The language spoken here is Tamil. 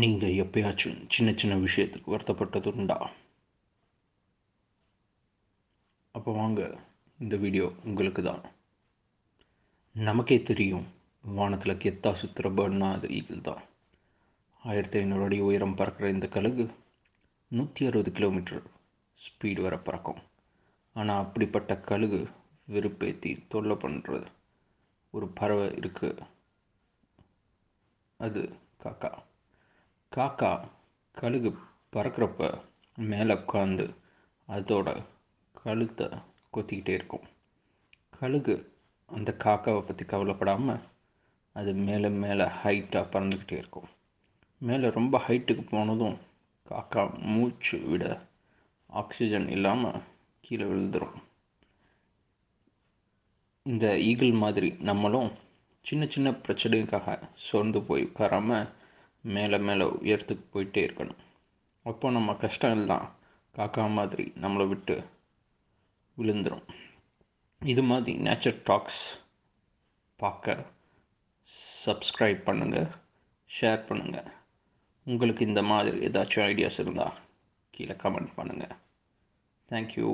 நீங்கள் எப்பயாச்சும் சின்ன சின்ன விஷயத்துக்கு வருத்தப்பட்டது உண்டா அப்போ வாங்க இந்த வீடியோ உங்களுக்கு தான் நமக்கே தெரியும் வானத்தில் கெத்தா சுற்றுற பேர்னா அது ஈகிள் தான். ஆயிரத்தி ஐநூறு அடி உயரம் பறக்கிற இந்த கழுகு நூற்றி அறுபது கிலோமீட்டர் ஸ்பீடு வர பறக்கும். ஆனால் அப்படிப்பட்ட கழுகு வெறுப்பேற்றி தொல்லை பண்ணுறது ஒரு பறவை இருக்குது அது காக்கா. காக்கா கழுகு பறக்கிறப்ப மேலே உட்காந்து அதோட கழுத்தை கொத்திக்கிட்டே இருக்கும். கழுகு அந்த காக்காவை பற்றி கவலைப்படாமல் அது மேலே மேலே ஹைட்டாக பறந்துக்கிட்டே இருக்கும். மேலே ரொம்ப ஹைட்டுக்கு போனதும் காக்கா மூச்சு விட ஆக்சிஜன் இல்லாமல் கீழே விழுந்துடும் இந்த ஈகிள் மாதிரி நம்மளும் சின்ன சின்ன பிரச்சனைக்காக சோர்ந்து போய் உட்காராமல் மேலே மேலே உயரத்துக்கு போயிட்டே இருக்கணும். அப்போ நம்ம கஷ்டம் எல்லாம் காக்கா மாதிரி நம்மளை விட்டு விழுந்துடும் இது மாதிரி நேச்சர் டாக்ஸ் பார்க்க சப்ஸ்கிரைப் பண்ணுங்கள் ஷேர் பண்ணுங்கள் உங்களுக்கு இந்த மாதிரி ஏதாச்சும் ஐடியாஸ் இருந்தால் கீழே கமெண்ட் பண்ணுங்கள் தேங்க்யூ